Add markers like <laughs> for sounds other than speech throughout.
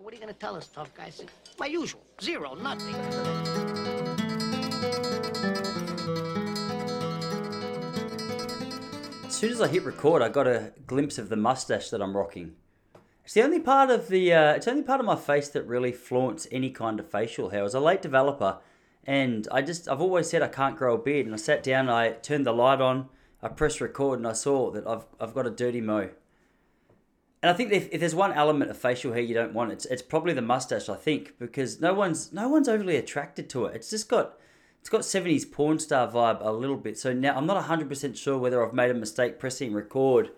So what are you going to tell us, tough guy? My usual. Zero, nothing. As soon as I hit record, I got a glimpse of the mustache that I'm rocking. It's the only part of the uh, it's only part of my face that really flaunts any kind of facial hair. I was a late developer, and I just I've always said I can't grow a beard. And I sat down, I turned the light on, I pressed record, and I saw that I've I've got a dirty mo. And I think if, if there's one element of facial hair you don't want, it's it's probably the mustache. I think because no one's no one's overly attracted to it. It's just got it's got 70s porn star vibe a little bit. So now I'm not 100% sure whether I've made a mistake pressing record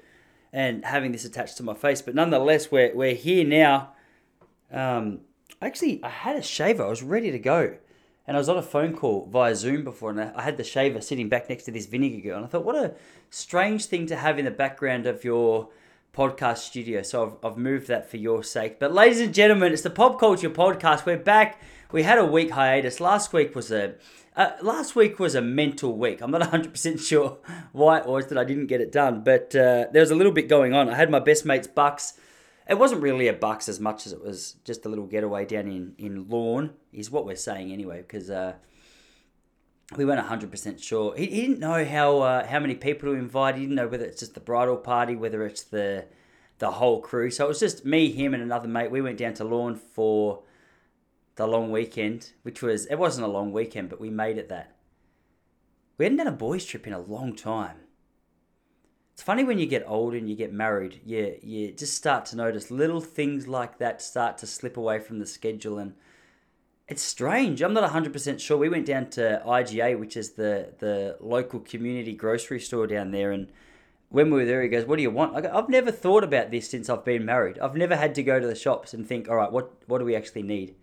and having this attached to my face, but nonetheless, we're we're here now. Um, actually, I had a shaver. I was ready to go, and I was on a phone call via Zoom before, and I had the shaver sitting back next to this vinegar girl, and I thought, what a strange thing to have in the background of your podcast studio. So I've, I've moved that for your sake. But ladies and gentlemen, it's the Pop Culture Podcast. We're back. We had a week hiatus. Last week was a uh, last week was a mental week. I'm not <laughs> 100% sure why it was that I didn't get it done, but uh, there was a little bit going on. I had my best mate's Bucks. It wasn't really a Bucks as much as it was just a little getaway down in, in Lorne, is what we're saying anyway, because uh, we weren't 100% sure. He, he didn't know how uh, how many people to invite. He didn't know whether it's just the bridal party, whether it's the the whole crew. So it was just me, him, and another mate. We went down to Lorne for the long weekend, which was it wasn't a long weekend, but we made it that. We hadn't done a boys' trip in a long time. It's funny when you get older and you get married, you you just start to notice little things like that start to slip away from the schedule and it's strange. I'm not 100% sure. We went down to IGA, which is the the local community grocery store down there and when we were there, he goes, "What do you want?" I go, "I've never thought about this since I've been married. I've never had to go to the shops and think, all right, what what do we actually need?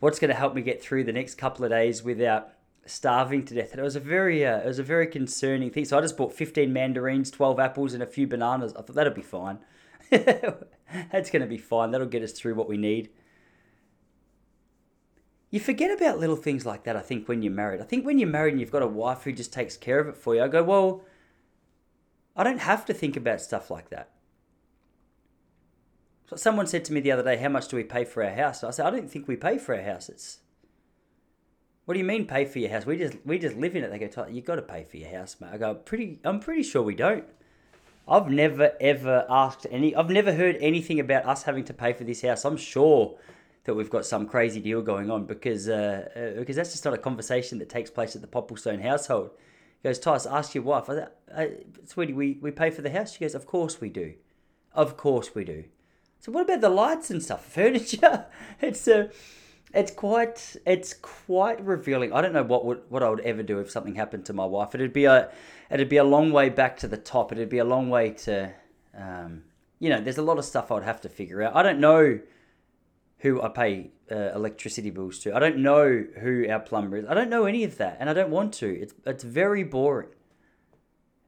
what's going to help me get through the next couple of days without starving to death. And it was a very, uh, it was a very concerning thing. So I just bought 15 mandarins, 12 apples, and a few bananas. I thought that'll be fine. <laughs> That's going to be fine. That'll get us through what we need. You forget about little things like that, I think, when you're married. I think when you're married and you've got a wife who just takes care of it for you, I go, well, I don't have to think about stuff like that. So someone said to me the other day, "How much do we pay for our house?" I said, "I don't think we pay for our house. It's what do you mean pay for your house? We just we just live in it." They go, "You got to pay for your house, mate." I go, "Pretty, I'm pretty sure we don't." I've never ever asked any. I've never heard anything about us having to pay for this house. I'm sure that we've got some crazy deal going on because uh, uh, because that's just not a conversation that takes place at the Popplestone household. He goes, Tice, ask your wife. Uh, sweetie, we, we pay for the house. She goes, of course we do, of course we do. So what about the lights and stuff, <laughs> furniture? It's uh, it's quite, it's quite revealing. I don't know what would what I would ever do if something happened to my wife. It'd be a, it'd be a long way back to the top. It'd be a long way to, um, you know, there's a lot of stuff I'd have to figure out. I don't know who I pay uh, electricity bills to. I don't know who our plumber is. I don't know any of that, and I don't want to. It's it's very boring.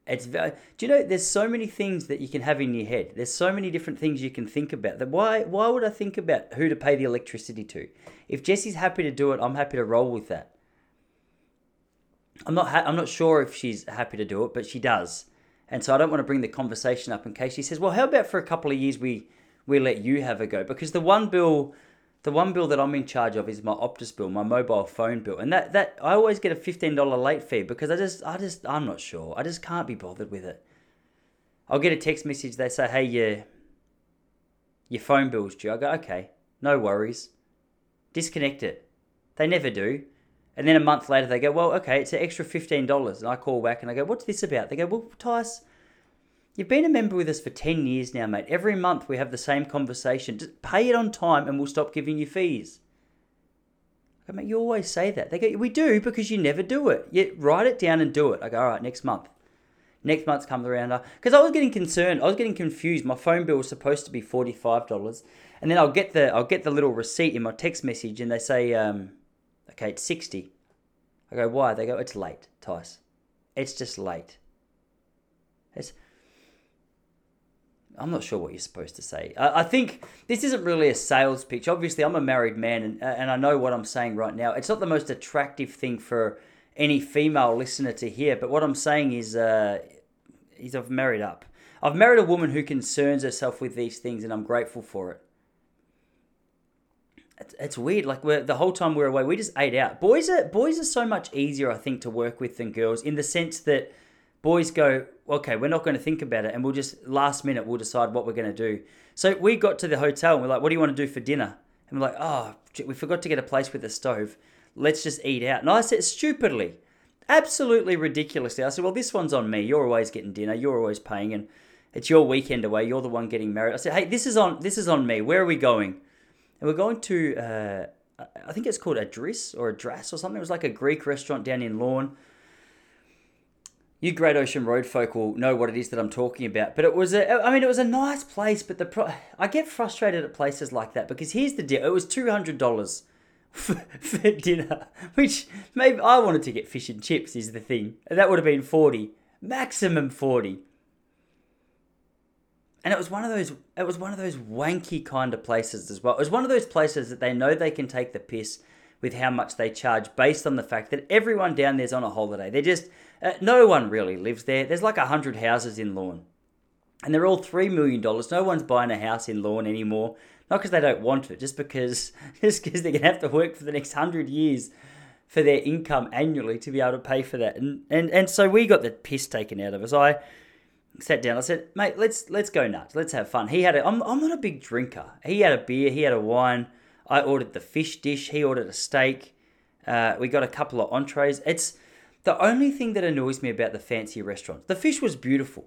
It's very, do you know there's so many things that you can have in your head. There's so many different things you can think about. That why why would I think about who to pay the electricity to? If Jessie's happy to do it, I'm happy to roll with that. I'm not ha- I'm not sure if she's happy to do it, but she does. And so I don't want to bring the conversation up in case she says, "Well, how about for a couple of years we we let you have a go?" Because the one bill the one bill that I'm in charge of is my Optus bill, my mobile phone bill, and that that I always get a fifteen dollar late fee because I just I just I'm not sure. I just can't be bothered with it. I'll get a text message. They say, "Hey, your your phone bill's due." I go, "Okay, no worries." Disconnect it. They never do. And then a month later, they go, "Well, okay, it's an extra fifteen dollars." And I call back and I go, "What's this about?" They go, "Well, Tice, You've been a member with us for 10 years now, mate. Every month we have the same conversation. Just pay it on time and we'll stop giving you fees. I go, mate, you always say that. They go, we do because you never do it. You write it down and do it. I go, all right, next month. Next month's comes around. Because I was getting concerned. I was getting confused. My phone bill was supposed to be $45. And then I'll get the I'll get the little receipt in my text message and they say, um, okay, it's 60 I go, why? They go, it's late, Tice. It's just late. It's I'm not sure what you're supposed to say. I, I, think this isn't really a sales pitch. Obviously, I'm a married man, and and I know what I'm saying right now. It's not the most attractive thing for any female listener to hear. But what I'm saying is, uh, is I've married up. I've married a woman who concerns herself with these things, and I'm grateful for it. it's, it's weird. Like we're the whole time we we're away, we just ate out. Boys are boys are so much easier, I think, to work with than girls in the sense that boys go, okay, we're not going to think about it, and we'll just last minute we'll decide what we're going to do. So we got to the hotel and we're like, what do you want to do for dinner? And we're like, oh, we forgot to get a place with a stove. Let's just eat out. And I said stupidly, absolutely ridiculously. I said, well, this one's on me. You're always getting dinner. You're always paying, and it's your weekend away. You're the one getting married. I said, hey, this is on this is on me. Where are we going? And we're going to, uh, I think it's called Adris or Adras or something. It was like a Greek restaurant down in Lorne. You Great Ocean Road folk will know what it is that I'm talking about. But it was a, I mean, it was a nice place. But the pro- I get frustrated at places like that because here's the deal: it was two hundred dollars <laughs> for, for dinner, which maybe I wanted to get fish and chips. Is the thing that would have been forty, maximum forty and it was one of those it was one of those wanky kind of places as well. It was one of those places that they know they can take the piss with how much they charge based on the fact that everyone down there's on a holiday. They just uh, no one really lives there. There's like a hundred houses in Lorne, and they're all three million dollars. No one's buying a house in Lorne anymore. Not because they don't want it, just because <laughs> just because they're gonna have to work for the next hundred years for their income annually to be able to pay for that. And and and so we got the piss taken out of us. I sat down. I said, "Mate, let's let's go nuts. Let's have fun." He had a. I'm I'm not a big drinker. He had a beer. He had a wine. I ordered the fish dish. He ordered a steak. Uh, we got a couple of entrees. It's the only thing that annoys me about the fancy restaurants. The fish was beautiful,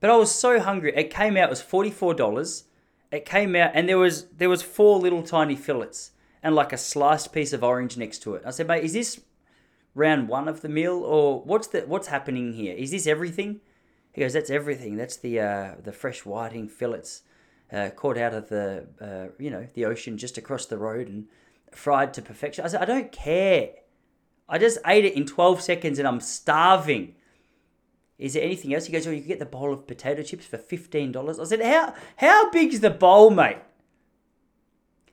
but I was so hungry. It came out it was forty four dollars. It came out and there was there was four little tiny fillets and like a sliced piece of orange next to it. I said, "Mate, is this round one of the meal or what's the what's happening here? Is this everything?" He goes, "That's everything. That's the uh, the fresh whiting fillets uh, caught out of the uh, you know the ocean just across the road and fried to perfection." I said, "I don't care. I just ate it in twelve seconds and I'm starving." Is there anything else? He goes, "Oh, you can get the bowl of potato chips for fifteen dollars." I said, "How how big is the bowl, mate?"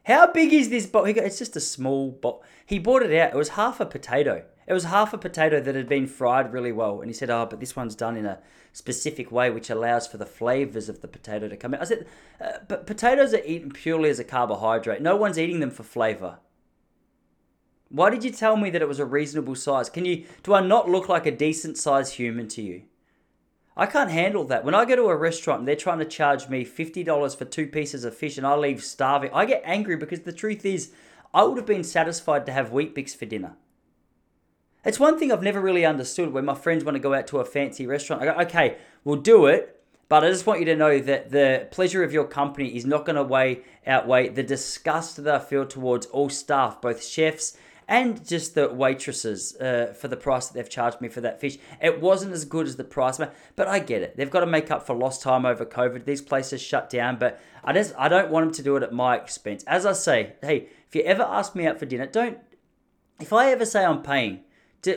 How big is this bowl? He goes, it's just a small bowl. He bought it out. It was half a potato. It was half a potato that had been fried really well. And he said, Oh, but this one's done in a specific way which allows for the flavors of the potato to come out. I said, uh, But potatoes are eaten purely as a carbohydrate. No one's eating them for flavor. Why did you tell me that it was a reasonable size? Can you do I not look like a decent sized human to you? I can't handle that. When I go to a restaurant and they're trying to charge me $50 for two pieces of fish and I leave starving, I get angry because the truth is, I would have been satisfied to have Weet-Bix for dinner. It's one thing I've never really understood when my friends want to go out to a fancy restaurant. I go, okay, we'll do it, but I just want you to know that the pleasure of your company is not going to weigh outweigh the disgust that I feel towards all staff, both chefs and just the waitresses, uh, for the price that they've charged me for that fish. It wasn't as good as the price, but I get it. They've got to make up for lost time over COVID. These places shut down, but I just I don't want them to do it at my expense. As I say, hey, if you ever ask me out for dinner, don't. If I ever say I'm paying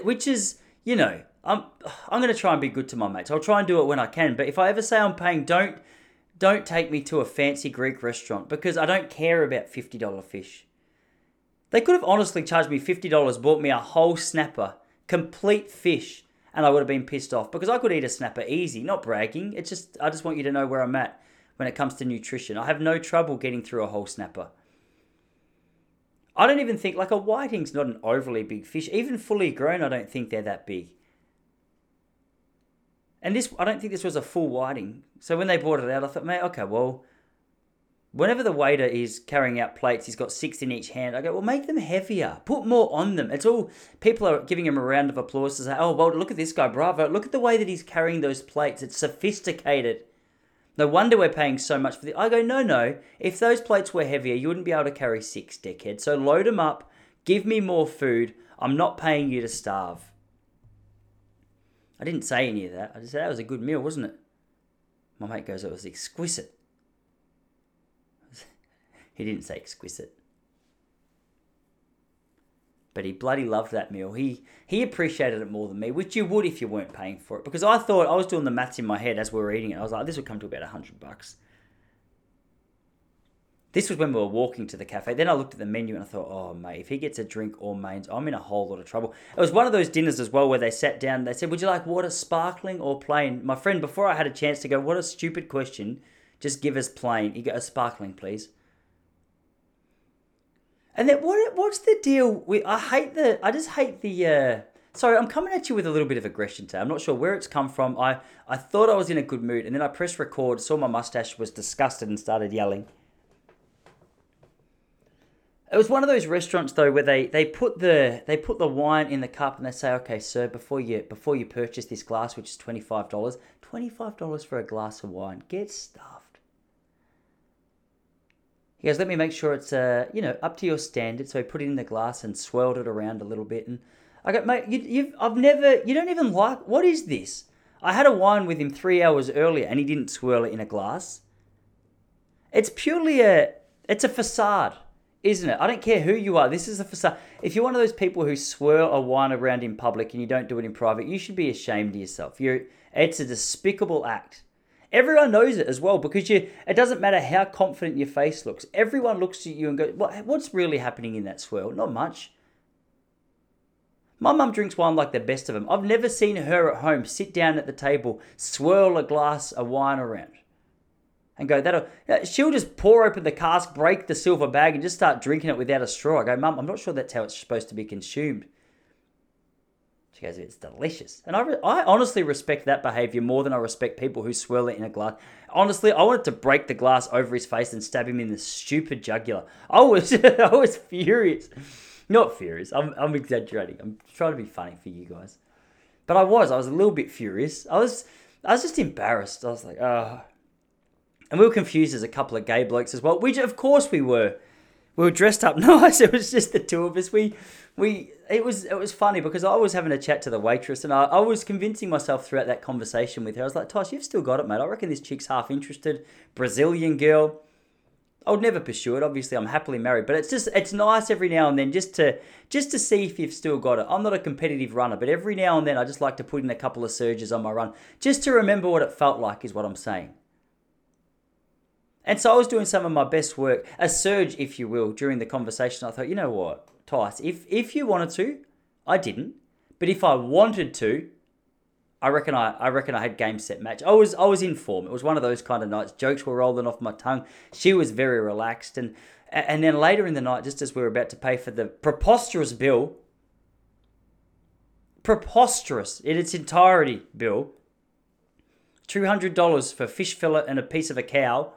which is, you know, I'm I'm going to try and be good to my mates. I'll try and do it when I can. But if I ever say I'm paying, don't don't take me to a fancy Greek restaurant because I don't care about fifty dollar fish. They could have honestly charged me fifty dollars, bought me a whole snapper, complete fish, and I would have been pissed off because I could eat a snapper easy. Not bragging. It's just I just want you to know where I'm at when it comes to nutrition. I have no trouble getting through a whole snapper. I don't even think like a whiting's not an overly big fish. Even fully grown, I don't think they're that big. And this, I don't think this was a full whiting. So when they brought it out, I thought, mate, okay, well, whenever the waiter is carrying out plates, he's got six in each hand. I go, well, make them heavier. Put more on them. It's all people are giving him a round of applause to say, oh, well, look at this guy, bravo. Look at the way that he's carrying those plates. It's sophisticated. No wonder we're paying so much for the. I go, no, no. If those plates were heavier, you wouldn't be able to carry six, dickhead. So load them up. Give me more food. I'm not paying you to starve. I didn't say any of that. I just said that was a good meal, wasn't it? My mate goes, it was exquisite. <laughs> he didn't say exquisite but he bloody loved that meal. He he appreciated it more than me, which you would if you weren't paying for it. Because I thought I was doing the maths in my head as we were eating it. I was like, this would come to about a hundred bucks. This was when we were walking to the cafe. Then I looked at the menu and I thought, oh mate, if he gets a drink or mains, I'm in a whole lot of trouble. It was one of those dinners as well where they sat down. They said, would you like water, sparkling or plain? My friend, before I had a chance to go, what a stupid question. Just give us plain. You got a sparkling, please. And then what? What's the deal? with I hate the. I just hate the. Uh, sorry, I'm coming at you with a little bit of aggression today. I'm not sure where it's come from. I I thought I was in a good mood, and then I pressed record, saw my mustache, was disgusted, and started yelling. It was one of those restaurants though where they, they put the they put the wine in the cup and they say, okay, sir, before you before you purchase this glass, which is twenty five dollars, twenty five dollars for a glass of wine, get stuffed. He goes, let me make sure it's uh you know up to your standard. So he put it in the glass and swirled it around a little bit, and I go, mate, you, you've I've never you don't even like what is this? I had a wine with him three hours earlier and he didn't swirl it in a glass. It's purely a it's a facade isn't it? I don't care who you are. This is a facade. If you're one of those people who swirl a wine around in public and you don't do it in private, you should be ashamed of yourself. You're, it's a despicable act. Everyone knows it as well because you. It doesn't matter how confident your face looks. Everyone looks at you and goes, what, "What's really happening in that swirl? Not much." My mum drinks wine like the best of them. I've never seen her at home sit down at the table, swirl a glass of wine around and go, that'll, she'll just pour open the cask, break the silver bag, and just start drinking it without a straw. I go, Mum, I'm not sure that's how it's supposed to be consumed. She goes, it's delicious. And I, re- I honestly respect that behavior more than I respect people who swirl it in a glass. Honestly, I wanted to break the glass over his face and stab him in the stupid jugular. I was, <laughs> I was furious. Not furious. I'm, I'm exaggerating. I'm trying to be funny for you guys. But I was. I was a little bit furious. I was, I was just embarrassed. I was like, oh, and we were confused as a couple of gay blokes as well, which of course we were. We were dressed up <laughs> nice. It was just the two of us. We we it was it was funny because I was having a chat to the waitress and I, I was convincing myself throughout that conversation with her. I was like, Tosh, you've still got it, mate. I reckon this chick's half interested. Brazilian girl. I would never pursue it. Obviously, I'm happily married, but it's just it's nice every now and then just to just to see if you've still got it. I'm not a competitive runner, but every now and then I just like to put in a couple of surges on my run just to remember what it felt like. Is what I'm saying. And so I was doing some of my best work, a surge, if you will, during the conversation. I thought, you know what, Tice, if if you wanted to, I didn't. But if I wanted to, I reckon I, I reckon I had game set match. I was I was in form. It was one of those kind of nights. Jokes were rolling off my tongue. She was very relaxed, and and then later in the night, just as we were about to pay for the preposterous bill, preposterous in its entirety bill, two hundred dollars for fish fillet and a piece of a cow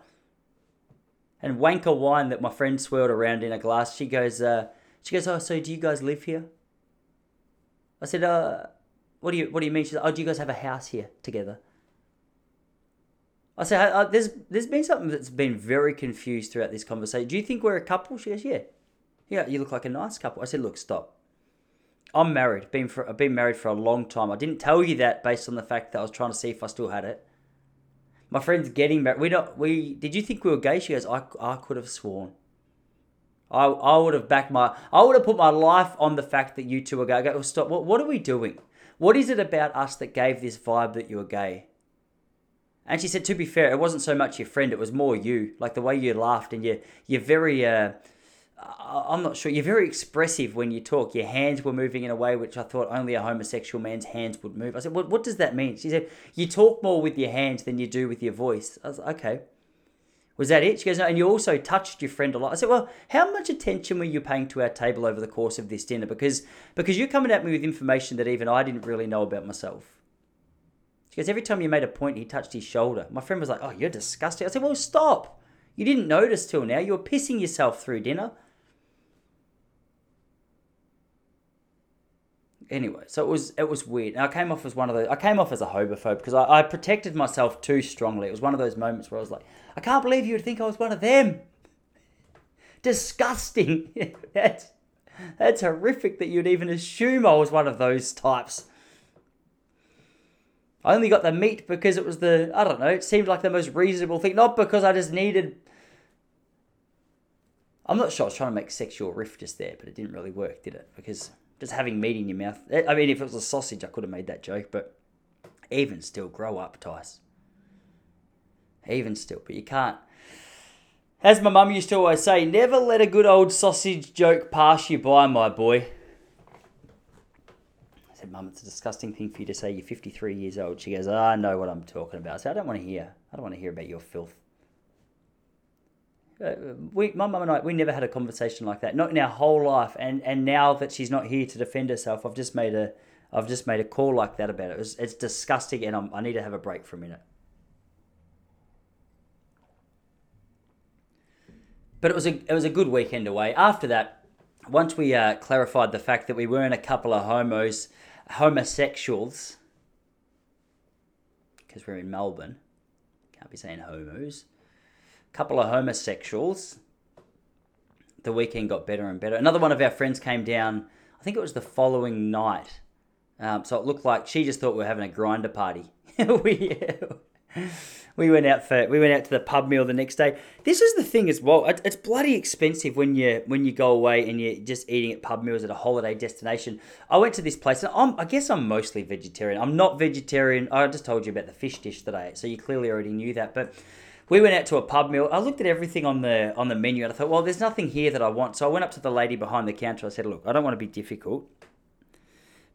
and wanker wine that my friend swirled around in a glass. She goes, uh, she goes, oh, so do you guys live here? I said, uh, what do you what do you mean? She said, oh, do you guys have a house here together? I said, uh, there's there's been something that's been very confused throughout this conversation. Do you think we're a couple? She goes, yeah, yeah, you look like a nice couple. I said, look, stop. I'm married. Been for I've been married for a long time. I didn't tell you that based on the fact that I was trying to see if I still had it. My friend's getting married. We don't. We did you think we were gay? She goes. I, I could have sworn. I, I would have backed my. I would have put my life on the fact that you two are gay. I go. Well, stop. What What are we doing? What is it about us that gave this vibe that you were gay? And she said, to be fair, it wasn't so much your friend; it was more you. Like the way you laughed and you you're very. Uh, I'm not sure. You're very expressive when you talk. Your hands were moving in a way which I thought only a homosexual man's hands would move. I said, what, what does that mean? She said, you talk more with your hands than you do with your voice. I was like, okay. Was that it? She goes, no, and you also touched your friend a lot. I said, well, how much attention were you paying to our table over the course of this dinner? Because because you're coming at me with information that even I didn't really know about myself. She goes, every time you made a point, he touched his shoulder. My friend was like, oh, you're disgusting. I said, well, stop. You didn't notice till now. You were pissing yourself through dinner. Anyway, so it was it was weird. And I came off as one of those. I came off as a homophobe because I, I protected myself too strongly. It was one of those moments where I was like, I can't believe you would think I was one of them. Disgusting. <laughs> that's that's horrific that you'd even assume I was one of those types. I only got the meat because it was the I don't know. It seemed like the most reasonable thing, not because I just needed. I'm not sure I was trying to make sexual riff just there, but it didn't really work, did it? Because just having meat in your mouth. Eh, I mean, if it was a sausage, I could have made that joke, but even still, grow up, Tice. Even still, but you can't. As my mum used to always say, never let a good old sausage joke pass you by, my boy. I said, Mum, it's a disgusting thing for you to say you're 53 years old. She goes, oh, I know what I'm talking about. I said, I don't want to hear. I don't want to hear about your filth. Uh, we, my mum and I, we never had a conversation like that, not in our whole life. And and now that she's not here to defend herself, I've just made a, I've just made a call like that about it. it was, it's disgusting, and I'm, I need to have a break for a minute. But it was a it was a good weekend away. After that, once we uh, clarified the fact that we weren't a couple of homos, homosexuals, because we're in Melbourne, can't be saying homos. Couple of homosexuals. The weekend got better and better. Another one of our friends came down. I think it was the following night. Um, so it looked like she just thought we were having a Grindr party. <laughs> we we went out for we went out to the pub meal the next day. This is the thing as well. It's bloody expensive when you when you go away and you're just eating at pub meals at a holiday destination. I went to this place and I'm, I guess I'm mostly vegetarian. I'm not vegetarian. I just told you about the fish dish that I ate, so you clearly already knew that. But we went out to a pub meal. I looked at everything on the on the menu and I thought, well, there's nothing here that I want. So I went up to the lady behind the counter. I said, look, I don't want to be difficult.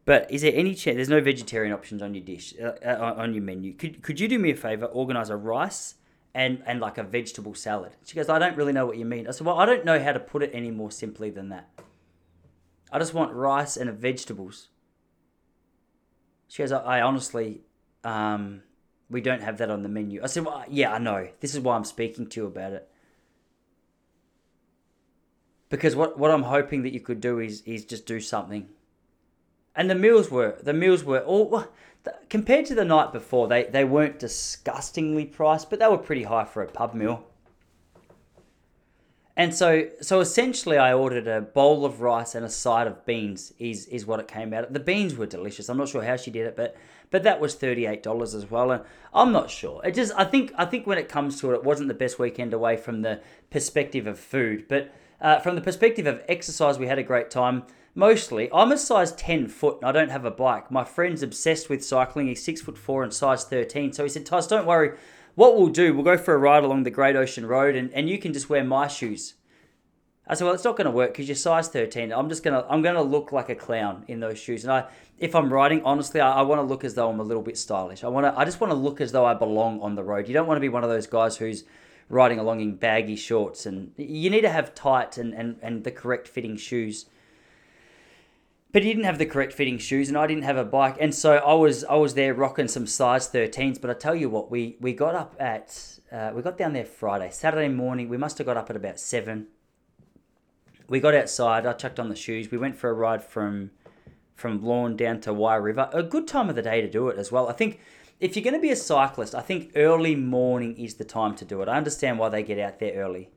But is there any chance? There's no vegetarian options on your dish uh, uh, on your menu. Could could you do me a favor? Organize a rice and and like a vegetable salad. She goes, I don't really know what you mean. I said, well, I don't know how to put it any more simply than that. I just want rice and vegetables. She goes, I, I honestly, um, we don't have that on the menu. I said, well, yeah, I know. This is why I'm speaking to you about it. Because what, what I'm hoping that you could do is is just do something and the meals were the meals were all compared to the night before. They they weren't disgustingly priced, but they were pretty high for a pub meal. And so so essentially, I ordered a bowl of rice and a side of beans. Is is what it came out. The beans were delicious. I'm not sure how she did it, but but that was thirty eight dollars as well. And I'm not sure. It just I think I think when it comes to it, it wasn't the best weekend away from the perspective of food, but uh, from the perspective of exercise, we had a great time mostly. I'm a size 10 foot and I don't have a bike. My friend's obsessed with cycling. He's six foot four and size 13. So he said, Tyce, don't worry. What we'll do, we'll go for a ride along the Great Ocean Road and, and you can just wear my shoes. I said, well, it's not going to work because you're size 13. I'm just going to, I'm going to look like a clown in those shoes. And I, if I'm riding, honestly, I, I want to look as though I'm a little bit stylish. I want to, I just want to look as though I belong on the road. You don't want to be one of those guys who's riding along in baggy shorts and you need to have tight and, and, and the correct fitting shoes but he didn't have the correct fitting shoes and I didn't have a bike. And so I was I was there rocking some size 13s but I tell you what we we got up at uh, we got down there Friday Saturday morning. We must have got up at about 7 we got outside. I chucked on the shoes. We went for a ride from from Lorne down to Wye River. A good time of the day to do it as well. I think if you're going to be a cyclist I think early morning is the time to do it. I understand why they get out there early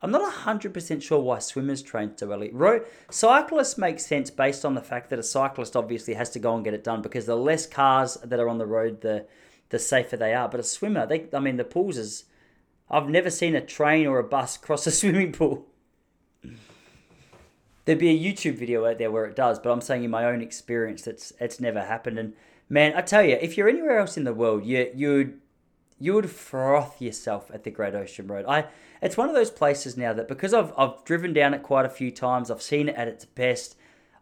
I'm not 100% sure why swimmers train so early. Road, cyclists make sense based on the fact that a cyclist obviously has to go and get it done because the less cars that are on the road, the the safer they are. But a swimmer, they, I mean, the pools is. I've never seen a train or a bus <laughs> cross a swimming pool. There'd be a YouTube video out there where it does, but I'm saying in my own experience, it's it's never happened. And man, I tell you, if you're anywhere else in the world, you you'd you would froth yourself at the Great Ocean Road. I it's one of those places now that because I've I've driven down it quite a few times, I've seen it at its best.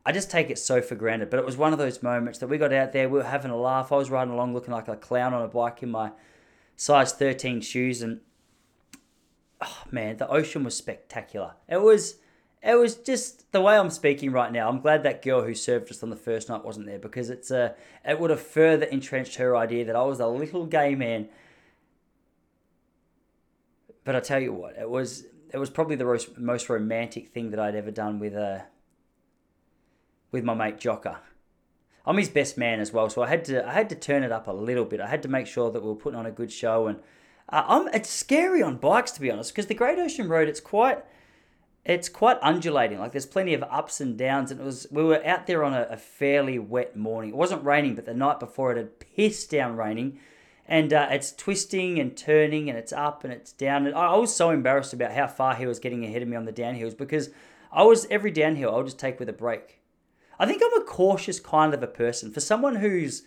I just take it so for granted. But it was one of those moments that we got out there, we were having a laugh. I was riding along looking like a clown on a bike in my size 13 shoes and oh man, the ocean was spectacular. It was it was just the way I'm speaking right now. I'm glad that girl who served us on the first night wasn't there because it's uh, it would have further entrenched her idea that I was a little gay man but I tell you what, it was it was probably the most, romantic thing that I'd ever done with a uh, with my mate Jocker. I'm his best man as well, so I had to I had to turn it up a little bit. I had to make sure that we were putting on a good show, and uh, it's scary on bikes to be honest, because the Great Ocean Road it's quite it's quite undulating. Like there's plenty of ups and downs, and it was we were out there on a, a fairly wet morning. It wasn't raining, but the night before it had pissed down raining and uh, it's twisting and turning and it's up and it's down. And I was so embarrassed about how far he was getting ahead of me on the downhills because I was every downhill I'll just take with a break. I think I'm a cautious kind of a person for someone who's,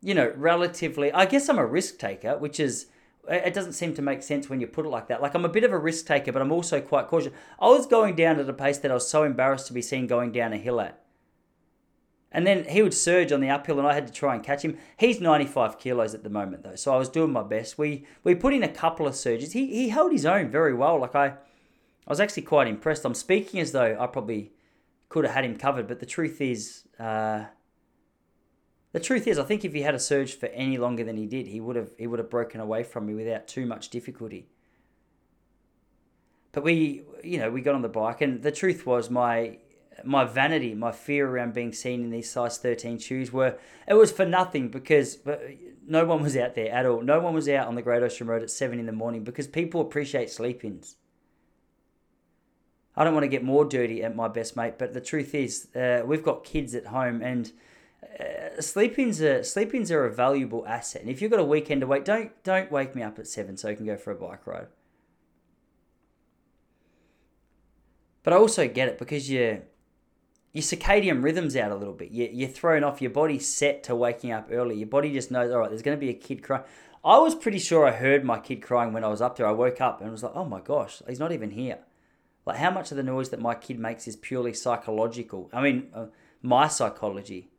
you know, relatively. I guess I'm a risk taker, which is it doesn't seem to make sense when you put it like that. Like I'm a bit of a risk taker, but I'm also quite cautious. I was going down at a pace that I was so embarrassed to be seen going down a hill at. And then he would surge on the uphill, and I had to try and catch him. He's 95 kilos at the moment, though, so I was doing my best. We we put in a couple of surges. He he held his own very well. Like I, I was actually quite impressed. I'm speaking as though I probably could have had him covered, but the truth is, uh, the truth is, I think if he had a surge for any longer than he did, he would have he would have broken away from me without too much difficulty. But we, you know, we got on the bike, and the truth was, my my vanity, my fear around being seen in these size 13 shoes were, it was for nothing because no one was out there at all. No one was out on the Great Ocean Road at 7 in the morning because people appreciate sleep ins. I don't want to get more dirty at my best mate, but the truth is, uh, we've got kids at home and uh, sleep-ins are sleep-ins are a valuable asset. And if you've got a weekend to wait, don't don't wake me up at seven so I can go for a bike ride. But I also get it because you your circadian rhythm's out a little bit. You, you're thrown off. Your body's set to waking up early. Your body just knows, all right, there's going to be a kid crying. I was pretty sure I heard my kid crying when I was up there. I woke up and was like, oh my gosh, he's not even here. Like, how much of the noise that my kid makes is purely psychological? I mean, uh, my psychology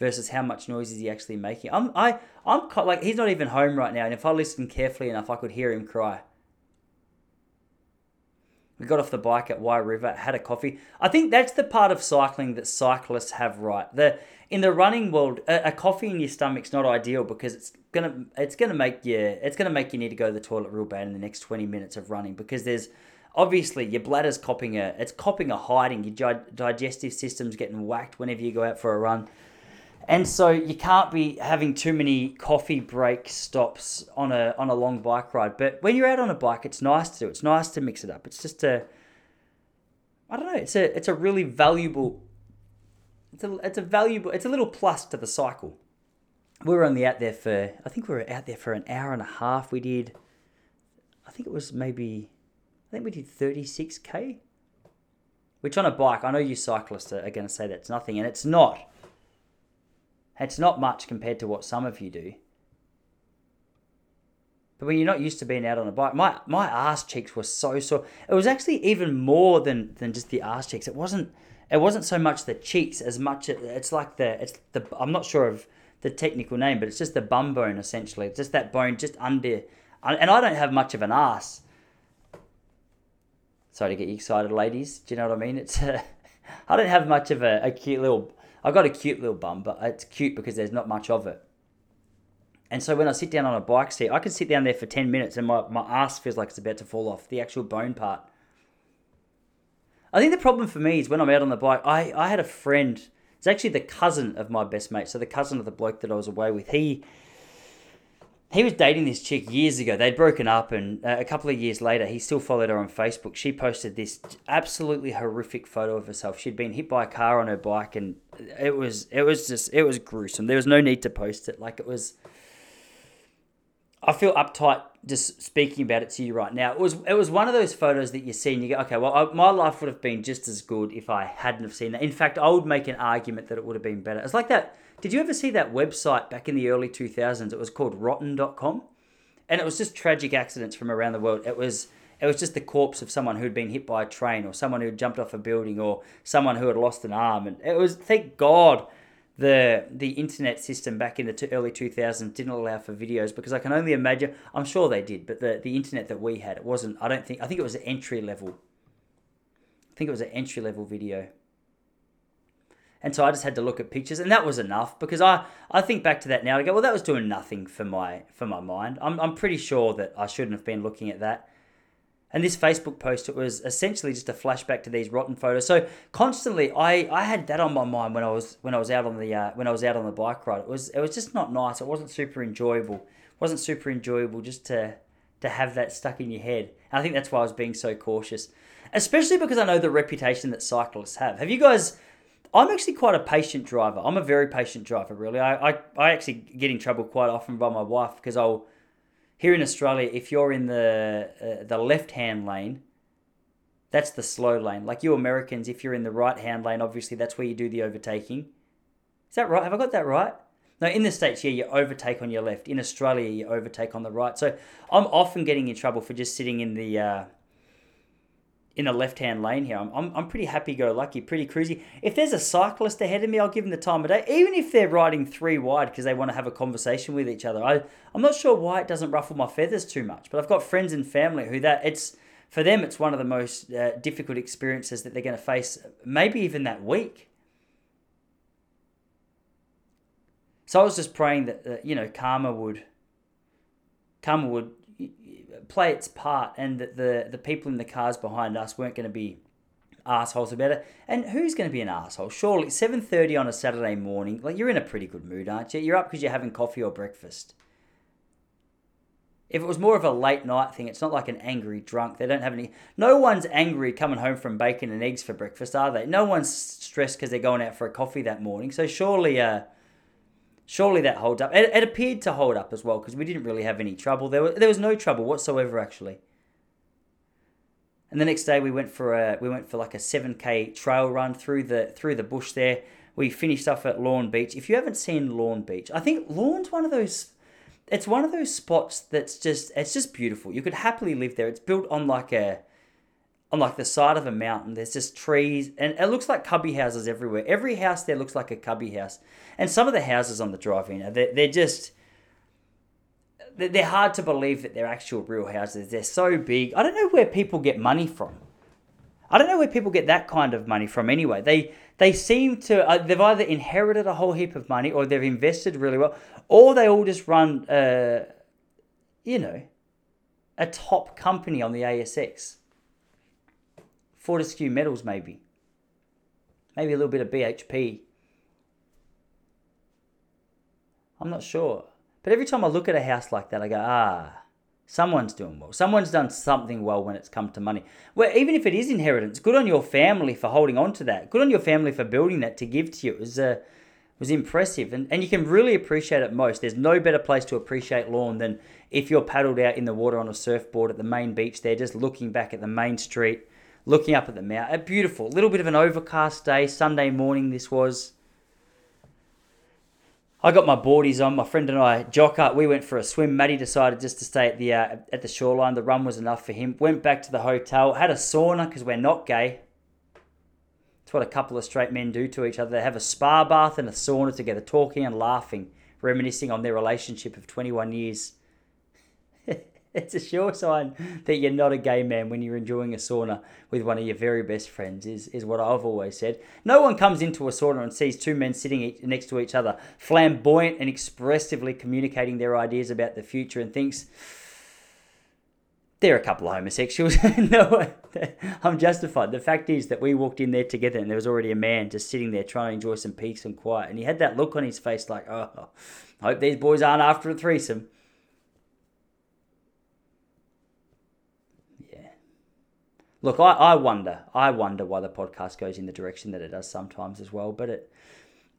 versus how much noise is he actually making. I'm, I, I'm like, he's not even home right now. And if I listened carefully enough, I could hear him cry. We got off the bike at Wye River, had a coffee. I think that's the part of cycling that cyclists have right. The in the running world, a, a coffee in your stomach's not ideal because it's gonna it's gonna make you it's gonna make you need to go to the toilet real bad in the next twenty minutes of running because there's obviously your bladder's copping a it's copping a hiding. Your digestive system's getting whacked whenever you go out for a run. And so you can't be having too many coffee break stops on a on a long bike ride. But when you're out on a bike, it's nice to do. It's nice to mix it up. It's just a I don't know. It's a it's a really valuable. It's a it's a valuable. It's a little plus to the cycle. We were only out there for I think we were out there for an hour and a half. We did. I think it was maybe. I think we did thirty six k. Which on a bike, I know you cyclists are going to say that's nothing, and it's not it's not much compared to what some of you do. But when you're not used to being out on a bike, my my ass cheeks were so sore. It was actually even more than than just the ass cheeks. It wasn't it wasn't so much the cheeks as much it's like the it's the I'm not sure of the technical name, but it's just the bum bone essentially. It's just that bone just under and I don't have much of an ass. Sorry to get you excited, ladies. Do you know what I mean? It's <laughs> I don't have much of a, a cute little I've got a cute little bum, but it's cute because there's not much of it. And so when I sit down on a bike seat, I can sit down there for 10 minutes and my, my ass feels like it's about to fall off, the actual bone part. I think the problem for me is when I'm out on the bike, I, I had a friend, it's actually the cousin of my best mate, so the cousin of the bloke that I was away with. He he was dating this chick years ago. They'd broken up, and uh, a couple of years later, he still followed her on Facebook. She posted this absolutely horrific photo of herself. She'd been hit by a car on her bike, and it was it was just it was gruesome. There was no need to post it. Like it was. I feel uptight just speaking about it to you right now. It was it was one of those photos that you see and you go, okay, well, I, my life would have been just as good if I hadn't have seen that. In fact, I would make an argument that it would have been better. It's like that did you ever see that website back in the early 2000s? It was called rotten.com. And it was just tragic accidents from around the world. It was it was just the corpse of someone who'd been hit by a train or someone who'd jumped off a building or someone who had lost an arm and it was thank God the the internet system back in the early 2000s didn't allow for videos because I can only imagine I'm sure they did but the the internet that we had it wasn't I don't think I think it was an entry level I think it was an entry level video and so I just had to look at pictures, and that was enough because I, I think back to that now. I go, well, that was doing nothing for my for my mind. I'm, I'm pretty sure that I shouldn't have been looking at that. And this Facebook post, it was essentially just a flashback to these rotten photos. So constantly, I, I had that on my mind when I was when I was out on the uh, when I was out on the bike ride. It was it was just not nice. It wasn't super enjoyable. It wasn't super enjoyable just to to have that stuck in your head. And I think that's why I was being so cautious, especially because I know the reputation that cyclists have. Have you guys? I'm actually quite a patient driver. I'm a very patient driver, really. I, I, I actually get in trouble quite often by my wife because I'll, here in Australia, if you're in the uh, the left hand lane, that's the slow lane. Like you Americans, if you're in the right hand lane, obviously that's where you do the overtaking. Is that right? Have I got that right? No, in the States, yeah, you overtake on your left. In Australia, you overtake on the right. So I'm often getting in trouble for just sitting in the uh, in the left hand lane here. I'm, I'm, I'm pretty happy go lucky, pretty cruisy. If there's a cyclist ahead of me, I'll give them the time of day, even if they're riding three wide because they want to have a conversation with each other. I, I'm not sure why it doesn't ruffle my feathers too much, but I've got friends and family who that it's for them it's one of the most uh, difficult experiences that they're going to face, maybe even that week. So I was just praying that, you know karma would karma would play its part and that the, the people in the cars behind us weren't going to be assholes about it. And who's going to be an asshole? Surely 7:30 on a Saturday morning, like you're in a pretty good mood, aren't you? You're up because you're having coffee or breakfast. If it was more of a late night thing, it's not like an angry drunk. They don't have any. No one's angry coming home from bacon and eggs for breakfast, are they? No one's stressed because they're going out for a coffee that morning. So surely, uh, Surely that holds up. It, it appeared to hold up as well because we didn't really have any trouble. There, there was no trouble whatsoever actually. And the next day we went for a we went for like a seven k trail run through the through the bush there. We finished off at Lorne Beach. If you haven't seen Lorne Beach, I think Lorne's one of those. It's one of those spots that's just it's just beautiful. You could happily live there. It's built on like a on like the side of a mountain. There's just trees, and it looks like cubby houses everywhere. Every house there looks like a cubby house, and some of the houses on the drive-in, they're, they're just they're hard to believe that they're actual real houses. They're so big. I don't know where people get money from. I don't know where people get that kind of money from. Anyway, they they seem to uh, they've either inherited a whole heap of money or they've invested really well, or they all just run, uh, you know, a top company on the ASX. Fortescue Metals, maybe. Maybe a little bit of BHP. I'm not sure. But every time I look at a house like that, I go, ah, someone's doing well. Someone's done something well when it's come to money. Well, even if it is inheritance, good on your family for holding on to that. Good on your family for building that to give to you. It was, uh, was impressive. And, and you can really appreciate it most. There's no better place to appreciate Lorne than if you're paddled out in the water on a surfboard at the main beach there, just looking back at the main street looking up at the mountain. A beautiful, little bit of an overcast day. Sunday morning, this was. I got my boardies on. My friend and I, Jocker, we went for a swim. Maddie decided just to stay at the uh, at the shoreline. The run was enough for him. Went back to the hotel. Had a sauna because we're not gay. It's what a couple of straight men do to each other. They have a spa bath and a sauna together, talking and laughing, reminiscing on their relationship of 21 years. <laughs> it's a sure sign that you're not a gay man when you're enjoying a sauna with one of your very best friends is, is what I've always said. No one comes into a sauna and sees two men sitting next to each other, flamboyant and expressively communicating their ideas about the future and thinks they're a couple of homosexuals. <laughs> no, I'm justified. The fact is that we walked in there together and there was already a man just sitting there trying to enjoy some peace and quiet. And he had that look on his face like, oh, I hope these boys aren't after a threesome. Look, I, I wonder, I wonder why the podcast goes in the direction that it does sometimes as well, but it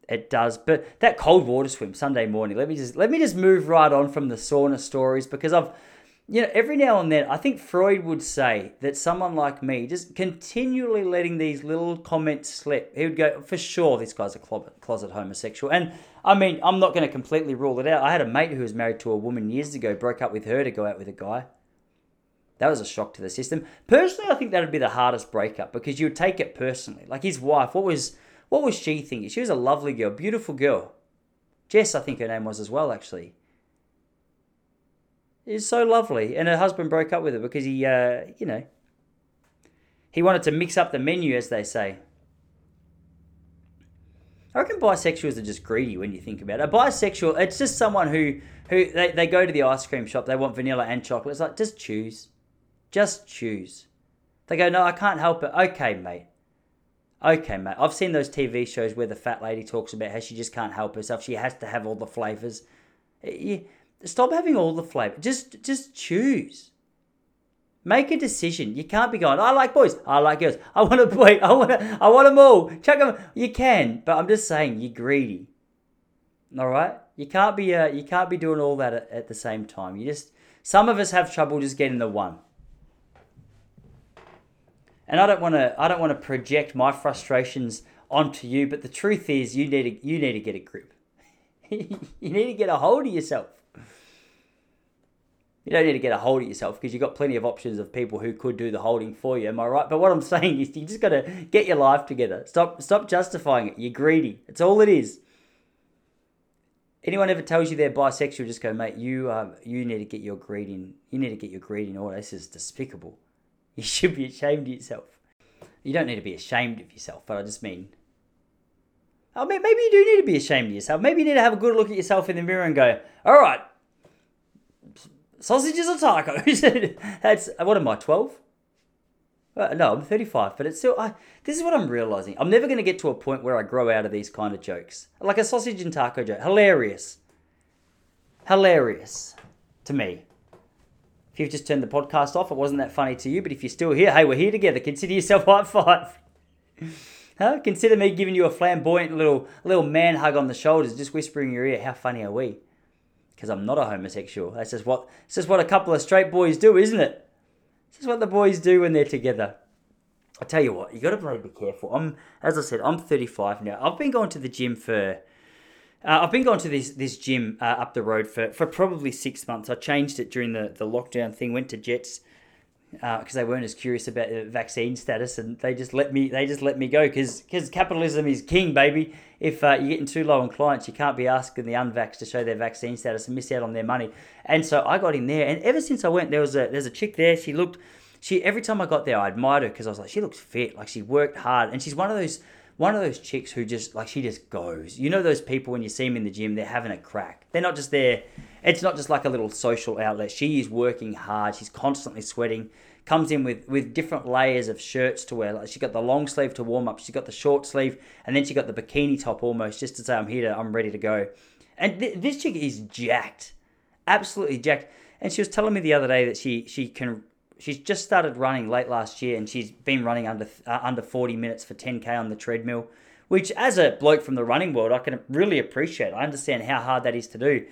it does. But that cold water swim Sunday morning, let me just let me just move right on from the sauna stories because I've you know, every now and then, I think Freud would say that someone like me, just continually letting these little comments slip, he would go, for sure, this guy's a closet homosexual. And I mean, I'm not going to completely rule it out. I had a mate who was married to a woman years ago, broke up with her to go out with a guy. That was a shock to the system. Personally, I think that'd be the hardest breakup because you would take it personally. Like his wife, what was what was she thinking? She was a lovely girl, beautiful girl. Jess, I think her name was as well, actually. Is so lovely, and her husband broke up with her because he, uh, you know, he wanted to mix up the menu, as they say. I reckon bisexuals are just greedy when you think about it. A bisexual, it's just someone who who they, they go to the ice cream shop, they want vanilla and chocolate. It's like just choose. Just choose. They go, no, I can't help it. Okay, mate. Okay, mate. I've seen those TV shows where the fat lady talks about how she just can't help herself. She has to have all the flavors. Stop having all the flavor. Just, just choose. Make a decision. You can't be going. I like boys. I like girls. I want a boy. I want. A, I want them all. Chuck them. You can, but I'm just saying you're greedy. All right. You can't be. Uh, you can't be doing all that at, at the same time. You just. Some of us have trouble just getting the one. And I don't want to I don't want to project my frustrations onto you, but the truth is you need to you need to get a grip. <laughs> you need to get a hold of yourself. You don't need to get a hold of yourself because you've got plenty of options of people who could do the holding for you. Am I right? But what I'm <laughs> saying is, you just got to get your life together. Stop, stop justifying it. You're greedy. It's all it is. Anyone ever tells you they're bisexual, just go, mate. You, uh, you need to get your greed in. You need to get your greed in order. This is despicable. You should be ashamed of yourself. You don't need to be ashamed of yourself, but I just mean I mean, maybe you do need to be ashamed of yourself. Maybe you need to have a good look at yourself in the mirror and go, all right, sausages or tacos? <laughs> That's, what am I, 12? Uh, no, I'm 35, but it's still, I, this is what I'm realizing. I'm never going to get to a point where I grow out of these kind of jokes. Like a sausage and taco joke. Hilarious. Hilarious to me. You've just turned the podcast off, it wasn't that funny to you, but if you're still here, hey, we're here together. Consider yourself <laughs> high five. huh? Consider me giving you a flamboyant little little man hug on the shoulders, just whispering in your ear, how funny are we? Because I'm not a homosexual. That's just what that's just what a couple of straight boys do, isn't it? This is what the boys do when they're together. I tell you what, you got to really be careful. I'm, as I said, I'm 35 now. I've been going to the gym for, uh, I've been going to this this gym uh, up the road for, for probably six months. I changed it during the, the lockdown thing. Went to Jetts because uh, they weren't as curious about the vaccine status, and they just let me they just let me go because because capitalism is king, baby. If uh, you're getting too low on clients, you can't be asking the unvax to show their vaccine status and miss out on their money. And so I got in there, and ever since I went, there was a there's a chick there. She looked she every time I got there, I admired her because I was like, she looks fit, like she worked hard, and she's one of those one of those chicks who just like she just goes. You know those people when you see them in the gym, they're having a crack. They're not just there. It's not just like a little social outlet. She is working hard. She's constantly sweating. Comes in with with different layers of shirts to wear. Like she got the long sleeve to warm up. She got the short sleeve, and then she got the bikini top almost just to say I'm here. To, I'm ready to go. And th- this chick is jacked, absolutely jacked. And she was telling me the other day that she she can she's just started running late last year, and she's been running under uh, under 40 minutes for 10k on the treadmill, which as a bloke from the running world, I can really appreciate. I understand how hard that is to do.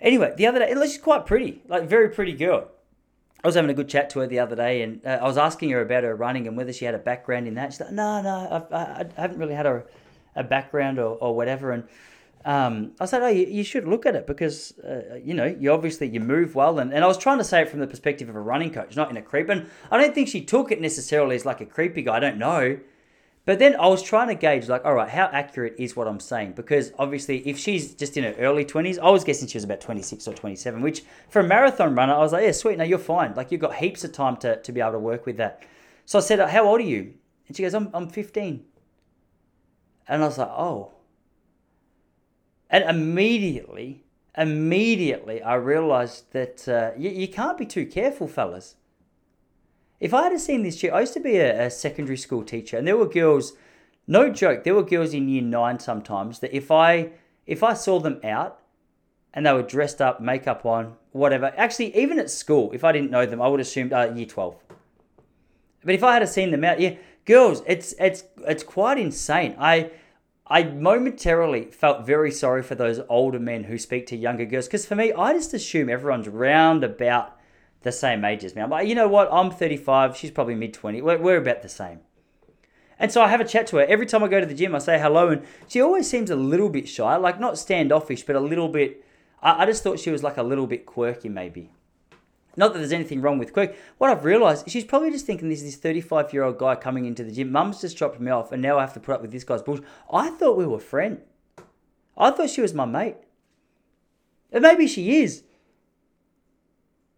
Anyway, the other day, she's quite pretty, like very pretty girl. I was having a good chat to her the other day, and uh, I was asking her about her running and whether she had a background in that. She's like, "No, no, I've, I, I haven't really had a, a background or, or whatever." And um, I said, oh, you, you, should look at it because, uh, you know, you obviously, you move well. And, and I was trying to say it from the perspective of a running coach, not in a creep. And I don't think she took it necessarily as like a creepy guy. I don't know. But then I was trying to gauge, like, all right, how accurate is what I'm saying? Because obviously, if she's just in her early 20s, I was guessing she was about 26 or 27, which for a marathon runner, I was like, yeah, sweet, no, you're fine. Like, you've got heaps of time to, to be able to work with that. So I said, how old are you? And she goes, I'm, I'm 15. And I was like, oh, and immediately, immediately, I realized that uh, you, you can't be too careful, fellas. If I had seen this chick, I used to be a, a secondary school teacher, and there were girls, no joke, there were girls in year nine sometimes that if I if I saw them out and they were dressed up, makeup on, whatever. Actually, even at school, if I didn't know them, I would assume uh, year twelve. But if I had seen them out, yeah, girls, it's it's it's quite insane. I I momentarily felt very sorry for those older men who speak to younger girls because for me, I just assume everyone's round about the same age as me. I'm like, you know what? I'm 35. She's probably mid 20. We're, we're about the same. And so I have a chat to her. Every time I go to the gym, I say hello, and she always seems a little bit shy, like not standoffish, but a little bit. I, I just thought she was like a little bit quirky, maybe. Not that there's anything wrong with Quirk. What I've realised, is she's probably just thinking this is this 35 year old guy coming into the gym. Mum's just dropped me off, and now I have to put up with this guy's bullshit. I thought we were friends. I thought she was my mate. And maybe she is.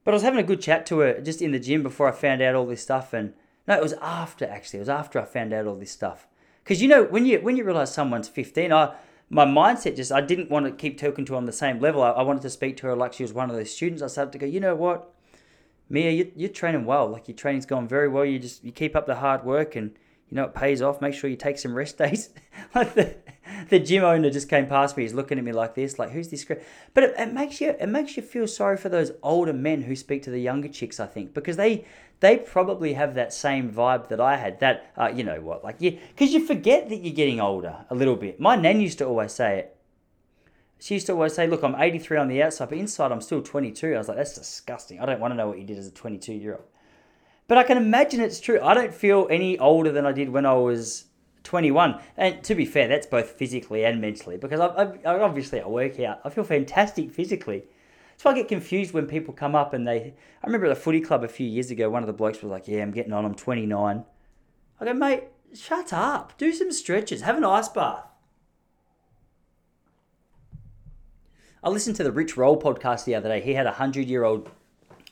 But I was having a good chat to her just in the gym before I found out all this stuff. And no, it was after actually. It was after I found out all this stuff. Because you know, when you when you realise someone's 15, I my mindset just I didn't want to keep talking to her on the same level. I, I wanted to speak to her like she was one of those students. I started to go, you know what? Mia, you, you're training well. Like your training's going very well. You just you keep up the hard work, and you know it pays off. Make sure you take some rest <laughs> days. like the the gym owner just came past me. He's looking at me like this, like who's this? But it, it makes you it makes you feel sorry for those older men who speak to the younger chicks. I think because they they probably have that same vibe that I had. That uh, you know what, like you because you forget that you're getting older a little bit. My nan used to always say it she used to always say, Look, I'm 83 on the outside, but inside I'm still 22. I was like, That's disgusting. I don't want to know what you did as a 22 year old. But I can imagine it's true. I don't feel any older than I did when I was 21. And to be fair, that's both physically and mentally because I, I, obviously I work out. I feel fantastic physically. So I get confused when people come up and they. I remember at the footy club a few years ago, one of the blokes was like, "Yeah, I'm getting on. I'm 29." I go, mate, shut up. Do some stretches. Have an ice bath. I listened to the Rich Roll podcast the other day. He had a hundred year old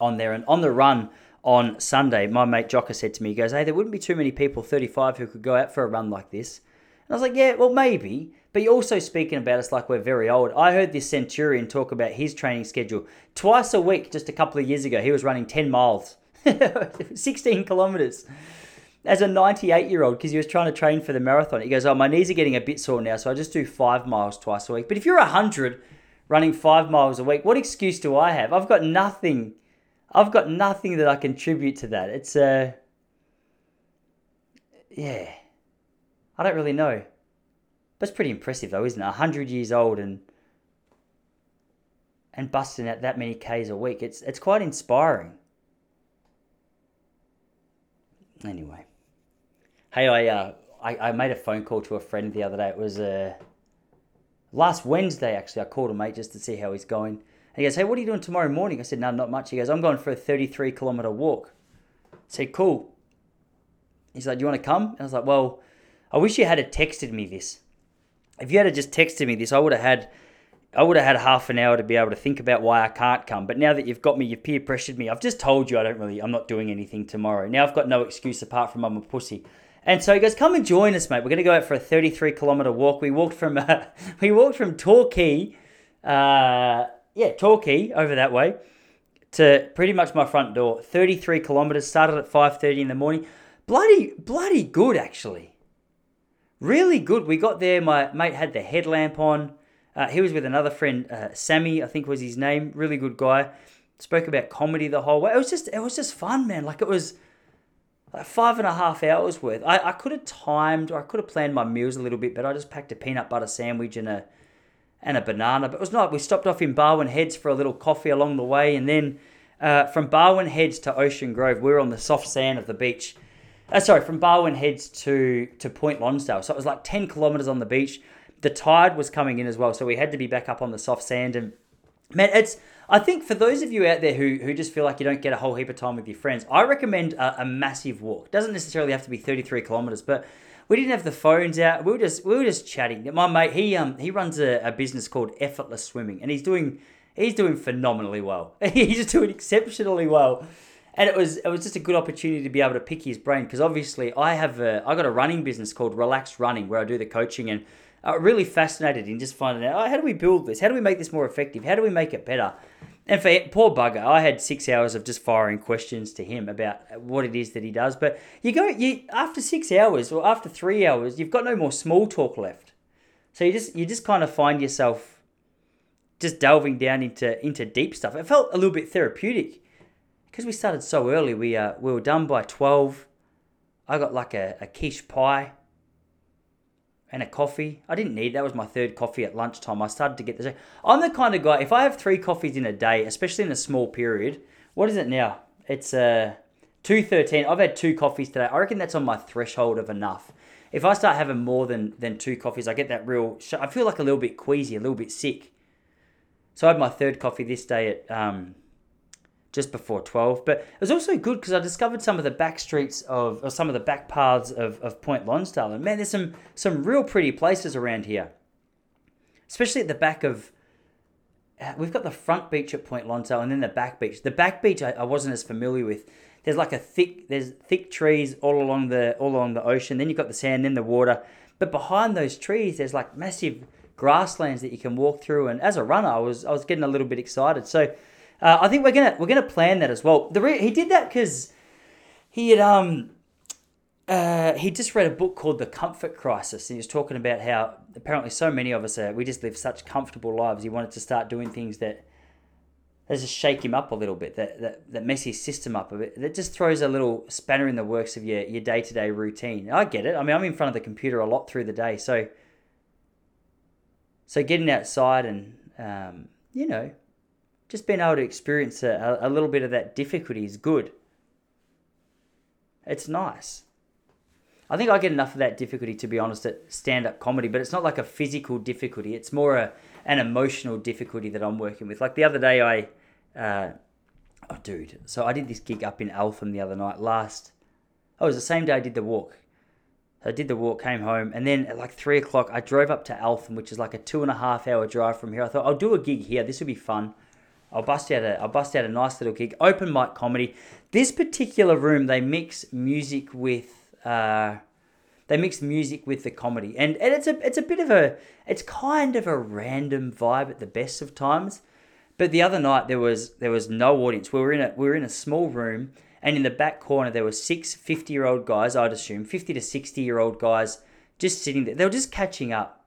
on there, and on the run on Sunday, my mate Jocker said to me, he goes, Hey, there wouldn't be too many people 35 who could go out for a run like this. And I was like, Yeah, well, maybe. But you're also speaking about us like we're very old. I heard this centurion talk about his training schedule twice a week just a couple of years ago. He was running 10 miles, <laughs> 16 kilometers as a 98 year old because he was trying to train for the marathon. He goes, Oh, my knees are getting a bit sore now, so I just do five miles twice a week. But if you're 100 running five miles a week, what excuse do I have? I've got nothing. I've got nothing that I contribute to that. It's uh, yeah, I don't really know. But it's pretty impressive though, isn't it? 100 years old and and busting out that many Ks a week. It's it's quite inspiring. Anyway. Hey, I uh I, I made a phone call to a friend the other day. It was uh last Wednesday actually. I called a mate just to see how he's going. And he goes, Hey, what are you doing tomorrow morning? I said, No, not much. He goes, I'm going for a 33 kilometer walk. I said, Cool. He's like, Do you want to come? And I was like, Well, I wish you had texted me this if you had just texted me this, I would have had I would have had half an hour to be able to think about why I can't come. But now that you've got me, you've peer pressured me. I've just told you I don't really I'm not doing anything tomorrow. Now I've got no excuse apart from I'm a pussy. And so he goes, "Come and join us, mate. We're going to go out for a 33 kilometer walk. We walked from <laughs> uh, we walked from Torquay, uh, yeah, Torquay over that way to pretty much my front door. 33 kilometers. Started at 5:30 in the morning. Bloody bloody good actually really good. We got there. My mate had the headlamp on. Uh, he was with another friend, uh, Sammy, I think was his name. Really good guy. Spoke about comedy the whole way. It was just, it was just fun, man. Like it was like five and a half hours worth. I, I could have timed, or I could have planned my meals a little bit, but I just packed a peanut butter sandwich and a and a banana. But it was not. We stopped off in Barwon Heads for a little coffee along the way, and then uh, from Barwon Heads to Ocean Grove, we were on the soft sand of the beach uh, sorry, from Barwon Heads to to Point Lonsdale. So it was like ten kilometers on the beach. The tide was coming in as well, so we had to be back up on the soft sand. And man, it's I think for those of you out there who who just feel like you don't get a whole heap of time with your friends, I recommend a, a massive walk. Doesn't necessarily have to be thirty three kilometers, but we didn't have the phones out. We were just we were just chatting. My mate, he um he runs a, a business called Effortless Swimming, and he's doing he's doing phenomenally well. <laughs> he's doing exceptionally well and it was it was just a good opportunity to be able to pick his brain because obviously I have a I got a running business called Relaxed Running where I do the coaching and I'm really fascinated in just finding out oh, how do we build this? How do we make this more effective? How do we make it better? And for poor bugger, I had six hours of just firing questions to him about what it is that he does. But you go, you after six hours or after three hours, you've got no more small talk left. So you just you just kind of find yourself just delving down into into deep stuff. It felt a little bit therapeutic because we started so early, we uh, we were done by twelve. I got like a, a quiche pie and a coffee. I didn't need that was my third coffee at lunchtime. I started to get this. I'm the kind of guy if I have three coffees in a day, especially in a small period. What is it now? It's uh two thirteen. I've had two coffees today. I reckon that's on my threshold of enough. If I start having more than than two coffees, I get that real. I feel like a little bit queasy, a little bit sick. So I had my third coffee this day at um just before 12. But it was also good because I discovered some of the back streets of, or some of the back paths of, of Point Lonsdale. And man, there's some, some real pretty places around here, especially at the back of. Uh, we've got the front beach at Point Lonsdale and then the back beach. The back beach I, I wasn't as familiar with. There's like a thick, there's thick trees all along the all along the ocean. Then you've got the sand, then the water. But behind those trees, there's like massive grasslands that you can walk through. And as a runner, I was I was getting a little bit excited. So uh, I think we're gonna we're gonna plan that as well. The re- he did that because he had um uh, he just read a book called The Comfort Crisis, and he was talking about how apparently so many of us are we just live such comfortable lives. He wanted to start doing things that that just shake him up a little bit, that, that, that mess his system up a bit, that just throws a little spanner in the works of your, your day-to-day routine. I get it. I mean, I'm in front of the computer a lot through the day, so so getting outside and um, you know just being able to experience a, a little bit of that difficulty is good. It's nice. I think I get enough of that difficulty to be honest at stand up comedy, but it's not like a physical difficulty. It's more a, an emotional difficulty that I'm working with. Like the other day, I Uh, oh, dude. So I did this gig up in Eltham the other night. Last, oh, it was the same day I did the walk. I did the walk, came home, and then at like three o'clock, I drove up to Eltham, which is like a two and a half hour drive from here. I thought I'll do a gig here. This will be fun. I'll bust out a I'll bust out a nice little gig. Open mic comedy. This particular room, they mix music with uh, they mix music with the comedy, and and it's a it's a bit of a it's kind of a random vibe at the best of times. But the other night there was there was no audience. We were in a we were in a small room, and in the back corner there were six 50 year old guys. I'd assume 50 to 60 year old guys just sitting there. They were just catching up.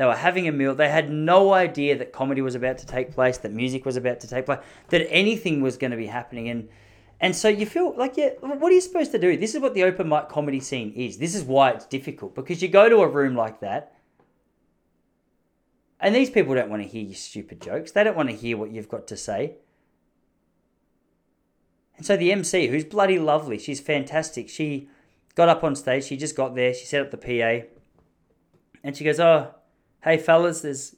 They were having a meal. They had no idea that comedy was about to take place, that music was about to take place, that anything was going to be happening. And and so you feel like, yeah, what are you supposed to do? This is what the open mic comedy scene is. This is why it's difficult because you go to a room like that, and these people don't want to hear your stupid jokes. They don't want to hear what you've got to say. And so the MC, who's bloody lovely, she's fantastic. She got up on stage. She just got there. She set up the PA, and she goes, "Oh, hey fellas, there's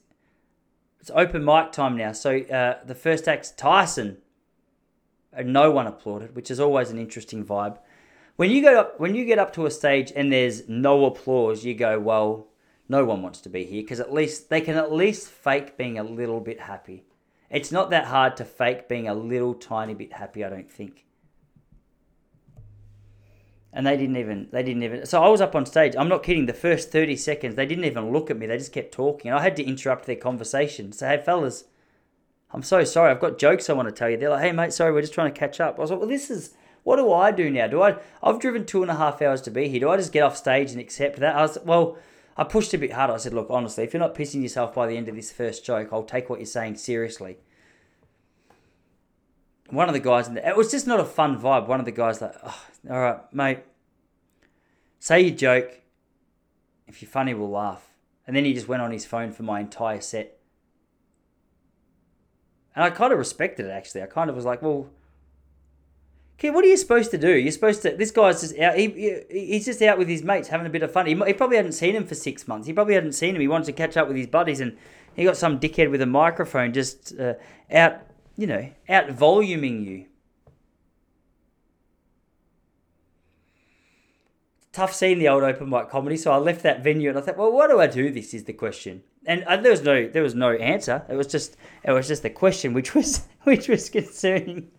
it's open mic time now. So uh, the first act's Tyson." and no one applauded, which is always an interesting vibe. When you go up, when you get up to a stage and there's no applause, you go, well, no one wants to be here because at least they can at least fake being a little bit happy. It's not that hard to fake being a little tiny bit happy, I don't think. And they didn't even they didn't even so I was up on stage. I'm not kidding, the first 30 seconds they didn't even look at me. They just kept talking. I had to interrupt their conversation. Say, "Hey fellas, I'm so sorry. I've got jokes I want to tell you. They're like, hey, mate, sorry, we're just trying to catch up. I was like, well, this is, what do I do now? Do I, I've driven two and a half hours to be here. Do I just get off stage and accept that? I was, well, I pushed a bit harder. I said, look, honestly, if you're not pissing yourself by the end of this first joke, I'll take what you're saying seriously. One of the guys in there, it was just not a fun vibe. One of the guys like, oh, all right, mate, say your joke. If you're funny, we'll laugh. And then he just went on his phone for my entire set. And I kind of respected it actually. I kind of was like, well, okay, what are you supposed to do? You're supposed to. This guy's just out. He, he's just out with his mates having a bit of fun. He, he probably hadn't seen him for six months. He probably hadn't seen him. He wanted to catch up with his buddies, and he got some dickhead with a microphone just uh, out, you know, out voluming you. Tough scene, the old open mic comedy, so I left that venue and I thought, well, what do I do? This is the question and uh, there was no there was no answer. It was just it was just the question, which was <laughs> which was concerning.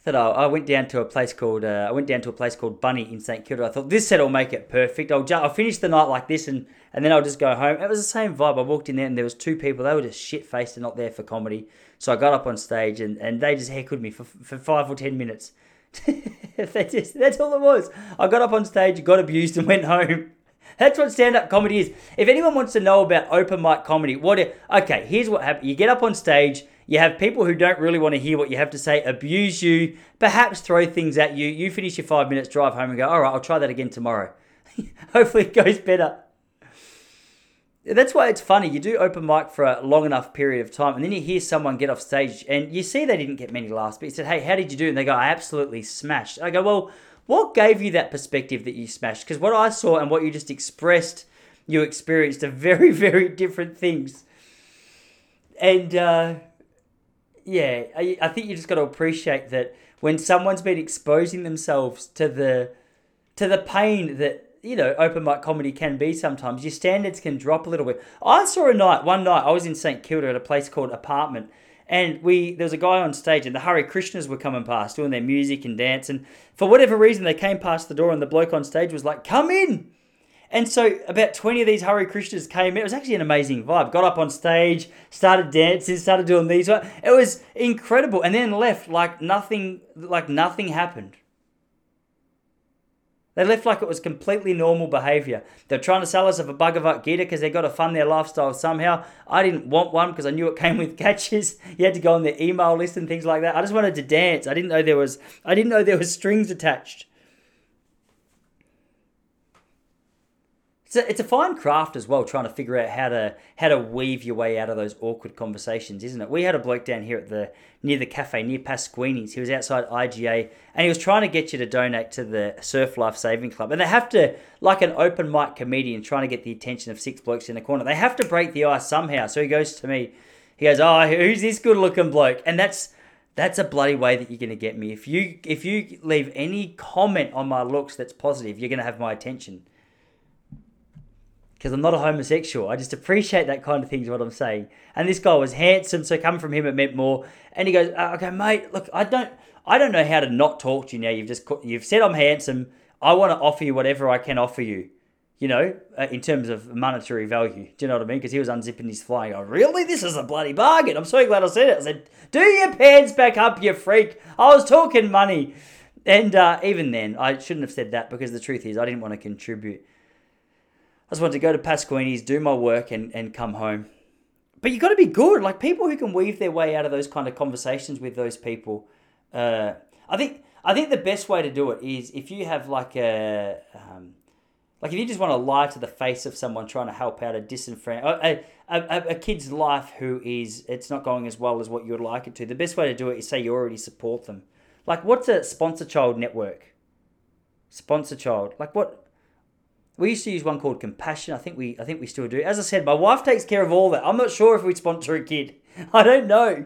I thought oh, I went down to a place called uh, I went down to a place called Bunny in St Kilda. I thought this set will make it perfect. I'll ju- I'll finish the night like this and and then I'll just go home. It was the same vibe. I walked in there and there was two people. They were just shit faced and not there for comedy. So I got up on stage and, and they just heckled me for for five or ten minutes. <laughs> they just, that's all it was. I got up on stage, got abused, and went home. That's what stand up comedy is. If anyone wants to know about open mic comedy, what it, okay, here's what happens. You get up on stage, you have people who don't really want to hear what you have to say, abuse you, perhaps throw things at you. You finish your five minutes, drive home, and go, all right, I'll try that again tomorrow. <laughs> Hopefully it goes better. That's why it's funny. You do open mic for a long enough period of time, and then you hear someone get off stage, and you see they didn't get many laughs, but you said, hey, how did you do? And they go, I absolutely smashed. I go, well, what gave you that perspective that you smashed? Because what I saw and what you just expressed, you experienced are <laughs> very, very different things. And uh, yeah, I, I think you just got to appreciate that when someone's been exposing themselves to the to the pain that you know open mic comedy can be sometimes your standards can drop a little bit i saw a night one night i was in st kilda at a place called apartment and we there was a guy on stage, and the Hare Krishnas were coming past doing their music and dance. And for whatever reason, they came past the door, and the bloke on stage was like, "Come in." And so about 20 of these Hare Krishnas came. It was actually an amazing vibe. Got up on stage, started dancing, started doing these. It was incredible. And then left like nothing like nothing happened. They left like it was completely normal behavior. They're trying to sell us a Bhagavad Gita because they got to fund their lifestyle somehow. I didn't want one because I knew it came with <laughs> catches. You had to go on their email list and things like that. I just wanted to dance. I didn't know there was I didn't know there was strings attached. It's a, it's a fine craft as well, trying to figure out how to how to weave your way out of those awkward conversations, isn't it? We had a bloke down here at the near the cafe near Pasquini's. He was outside IGA and he was trying to get you to donate to the Surf Life Saving Club. And they have to, like an open mic comedian trying to get the attention of six blokes in the corner, they have to break the ice somehow. So he goes to me, He goes, "Oh, who's this good-looking bloke?" And that's that's a bloody way that you're going to get me. If you if you leave any comment on my looks that's positive, you're going to have my attention. Because I'm not a homosexual. I just appreciate that kind of thing, is what I'm saying. And this guy was handsome, so coming from him, it meant more. And he goes, uh, "Okay, mate, look, I don't, I don't know how to not talk to you now. You've just, you've said I'm handsome. I want to offer you whatever I can offer you." you know, uh, in terms of monetary value. Do you know what I mean? Because he was unzipping his flying. Oh, really? This is a bloody bargain. I'm so glad I said it. I said, do your pants back up, you freak. I was talking money. And uh, even then, I shouldn't have said that because the truth is, I didn't want to contribute. I just wanted to go to Pasquini's, do my work, and, and come home. But you've got to be good. Like people who can weave their way out of those kind of conversations with those people. Uh, I think I think the best way to do it is if you have like a um, like if you just want to lie to the face of someone trying to help out a disenfranchised a, a, a, kid's life who is it's not going as well as what you would like it to, the best way to do it is say you already support them. Like what's a sponsor child network? Sponsor child. Like what we used to use one called Compassion. I think we I think we still do. As I said, my wife takes care of all that. I'm not sure if we sponsor a kid. <laughs> I don't know.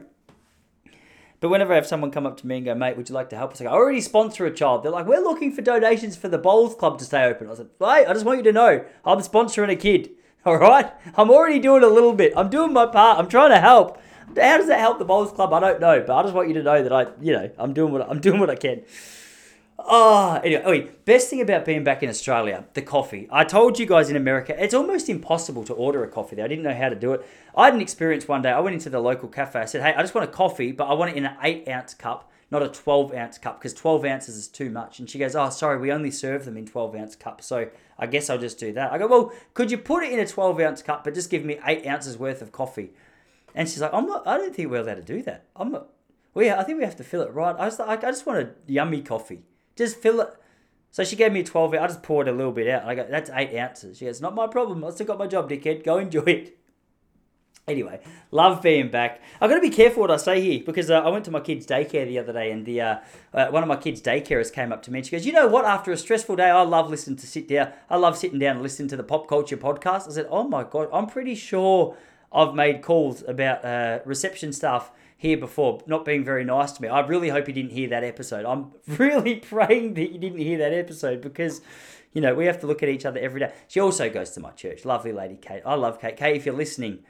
But whenever I have someone come up to me and go, mate, would you like to help us? I, I already sponsor a child. They're like, we're looking for donations for the Bowls Club to stay open. I said, hey, I just want you to know, I'm sponsoring a kid. <laughs> All right? I'm already doing a little bit. I'm doing my part. I'm trying to help. How does that help the Bowls Club? I don't know, but I just want you to know that I, you know, I'm doing what I'm doing what I can. Oh, anyway, best thing about being back in Australia, the coffee. I told you guys in America, it's almost impossible to order a coffee there. I didn't know how to do it. I had an experience one day. I went into the local cafe. I said, hey, I just want a coffee, but I want it in an 8 ounce cup, not a 12 ounce cup, because 12 ounces is too much. And she goes, oh, sorry, we only serve them in 12 ounce cups. So I guess I'll just do that. I go, well, could you put it in a 12 ounce cup, but just give me 8 ounces worth of coffee? And she's like, I'm not, I don't think we're allowed to do that. I'm not, well, yeah, I think we have to fill it right. I was like, I just want a yummy coffee. Just fill it. So she gave me a 12 I just poured a little bit out. I go, that's eight ounces. She goes, not my problem. I still got my job, dickhead. Go enjoy it. Anyway, love being back. I've got to be careful what I say here because uh, I went to my kids' daycare the other day and the uh, uh, one of my kids' daycarers came up to me and she goes, You know what? After a stressful day, I love listening to sit down. I love sitting down and listening to the pop culture podcast. I said, Oh my God, I'm pretty sure I've made calls about uh, reception stuff here before, not being very nice to me. I really hope you didn't hear that episode. I'm <laughs> really praying that you didn't hear that episode because, you know, we have to look at each other every day. She also goes to my church. Lovely lady, Kate. I love Kate. Kate, if you're listening,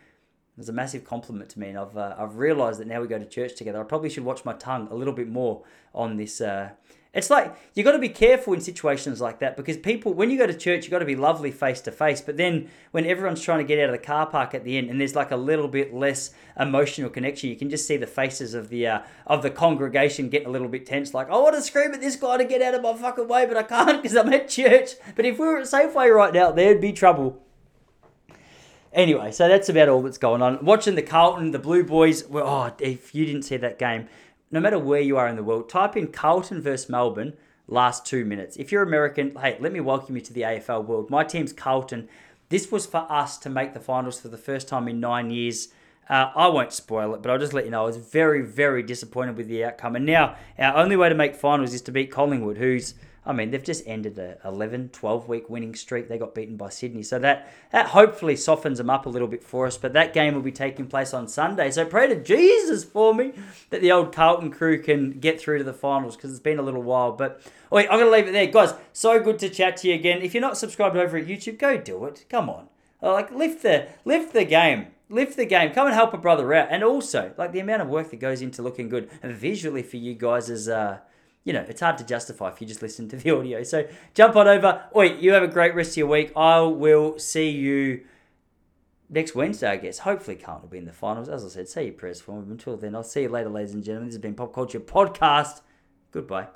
it's a massive compliment to me, and I've uh, I've realised that now we go to church together. I probably should watch my tongue a little bit more on this uh, it's like you've got to be careful in situations like that because people, when you go to church, you've got to be lovely face to face. But then when everyone's trying to get out of the car park at the end, and there's like a little bit less emotional connection, you can just see the faces of the uh, of the congregation getting a little bit tense. Like, I want to scream at this guy to get out of my fucking way, but I can't because I'm at church. But if we were at Safeway right now, there'd be trouble. Anyway, so that's about all that's going on. Watching the Carlton, the Blue Boys. Well, oh, if you didn't see that game, no matter where you are in the world, type in Carlton versus Melbourne last two minutes. If you're American, hey, let me welcome you to the AFL world. My team's Carlton. This was for us to make the finals for the first time in nine years. Uh, I won't spoil it, but I'll just let you know I was very, very disappointed with the outcome. And now our only way to make finals is to beat Collingwood, who's I mean, they've just ended a 11, 12 week winning streak. They got beaten by Sydney. So that, that hopefully softens them up a little bit for us. But that game will be taking place on Sunday. So pray to Jesus for me that the old Carlton crew can get through to the finals because it's been a little while. But wait, I'm going to leave it there. Guys, so good to chat to you again. If you're not subscribed over at YouTube, go do it. Come on. Like, lift the, lift the game lift the game. Come and help a brother out. And also, like the amount of work that goes into looking good visually for you guys is uh you know, it's hard to justify if you just listen to the <laughs> audio. So jump on over. Oi, you have a great rest of your week. I will see you next Wednesday, I guess. Hopefully, Carlton will be in the finals. As I said, say your prayers for. Until then, I'll see you later, ladies and gentlemen. This has been Pop Culture Podcast. Goodbye.